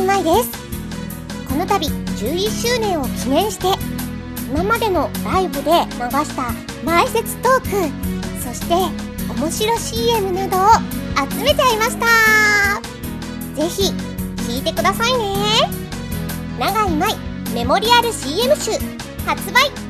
井舞です。この度11周年を記念して今までのライブで流した前説トークそして面白 CM などを集めちゃいました。ぜひ聴いてくださいね。永井舞メモリアル CM 集発売。